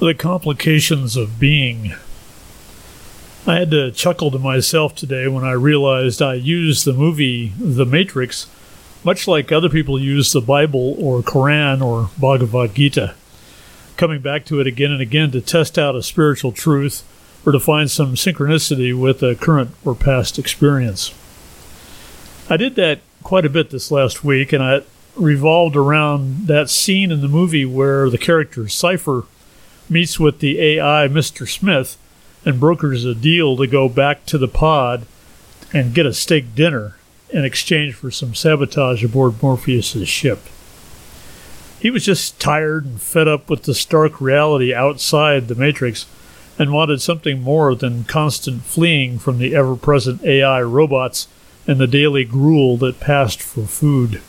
The complications of being. I had to chuckle to myself today when I realized I used the movie The Matrix much like other people use the Bible or Quran or Bhagavad Gita, coming back to it again and again to test out a spiritual truth or to find some synchronicity with a current or past experience. I did that quite a bit this last week, and I revolved around that scene in the movie where the character Cypher meets with the AI Mr. Smith and brokers a deal to go back to the pod and get a steak dinner in exchange for some sabotage aboard Morpheus's ship. He was just tired and fed up with the stark reality outside the Matrix and wanted something more than constant fleeing from the ever present AI robots and the daily gruel that passed for food.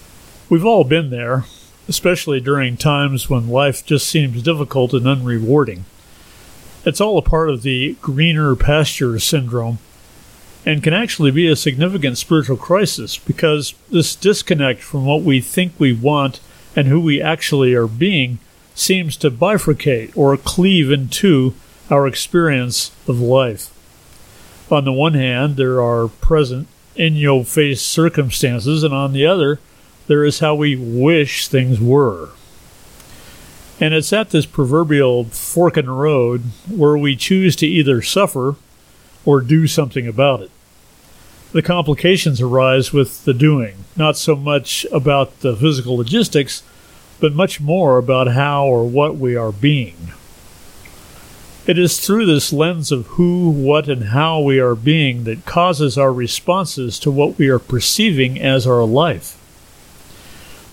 We've all been there, especially during times when life just seems difficult and unrewarding. It's all a part of the greener pasture syndrome and can actually be a significant spiritual crisis because this disconnect from what we think we want and who we actually are being seems to bifurcate or cleave into our experience of life. On the one hand, there are present, in your face circumstances, and on the other, there is how we wish things were. And it's at this proverbial fork in the road where we choose to either suffer or do something about it. The complications arise with the doing, not so much about the physical logistics, but much more about how or what we are being. It is through this lens of who, what, and how we are being that causes our responses to what we are perceiving as our life.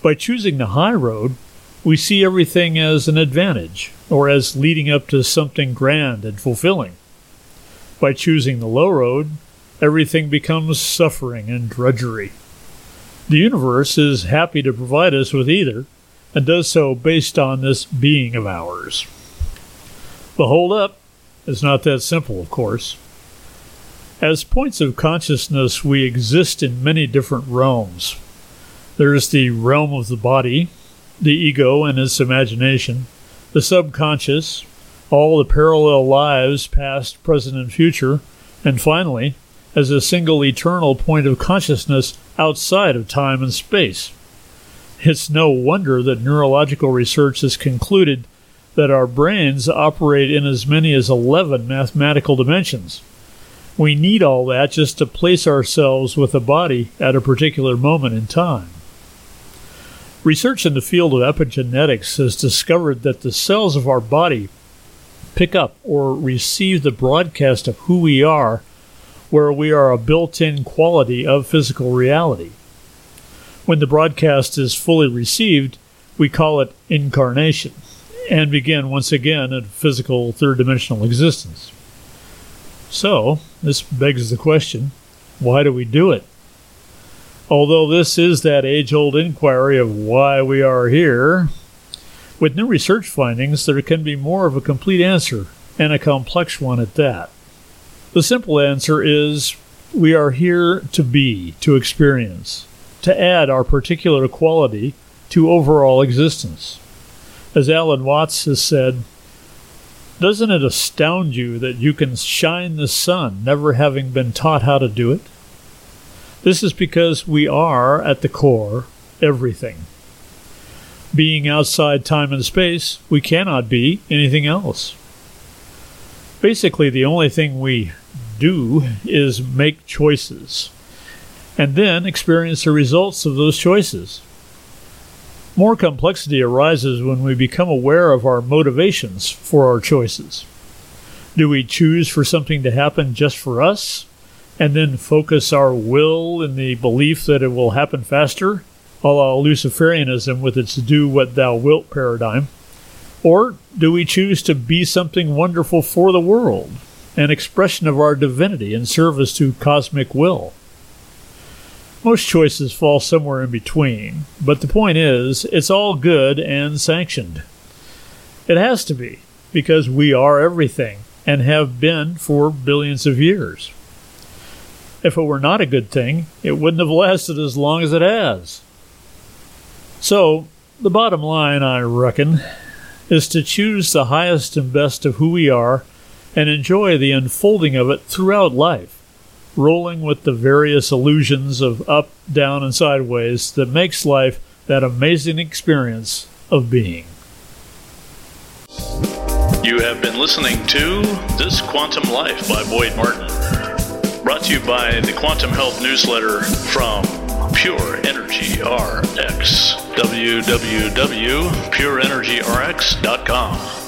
By choosing the high road, we see everything as an advantage, or as leading up to something grand and fulfilling. By choosing the low road, everything becomes suffering and drudgery. The universe is happy to provide us with either, and does so based on this being of ours. The hold up is not that simple, of course. As points of consciousness, we exist in many different realms. There is the realm of the body, the ego and its imagination, the subconscious, all the parallel lives, past, present, and future, and finally, as a single eternal point of consciousness outside of time and space. It's no wonder that neurological research has concluded that our brains operate in as many as 11 mathematical dimensions. We need all that just to place ourselves with a body at a particular moment in time. Research in the field of epigenetics has discovered that the cells of our body pick up or receive the broadcast of who we are, where we are a built in quality of physical reality. When the broadcast is fully received, we call it incarnation and begin once again a physical third dimensional existence. So, this begs the question why do we do it? Although this is that age old inquiry of why we are here, with new research findings, there can be more of a complete answer, and a complex one at that. The simple answer is we are here to be, to experience, to add our particular quality to overall existence. As Alan Watts has said, doesn't it astound you that you can shine the sun, never having been taught how to do it? This is because we are, at the core, everything. Being outside time and space, we cannot be anything else. Basically, the only thing we do is make choices and then experience the results of those choices. More complexity arises when we become aware of our motivations for our choices. Do we choose for something to happen just for us? And then focus our will in the belief that it will happen faster, a la Luciferianism with its do what thou wilt paradigm? Or do we choose to be something wonderful for the world, an expression of our divinity in service to cosmic will? Most choices fall somewhere in between, but the point is, it's all good and sanctioned. It has to be, because we are everything and have been for billions of years. If it were not a good thing, it wouldn't have lasted as long as it has. So, the bottom line, I reckon, is to choose the highest and best of who we are and enjoy the unfolding of it throughout life, rolling with the various illusions of up, down, and sideways that makes life that amazing experience of being. You have been listening to This Quantum Life by Boyd Martin. Brought to you by the Quantum Health Newsletter from Pure Energy RX. www.pureenergyrx.com.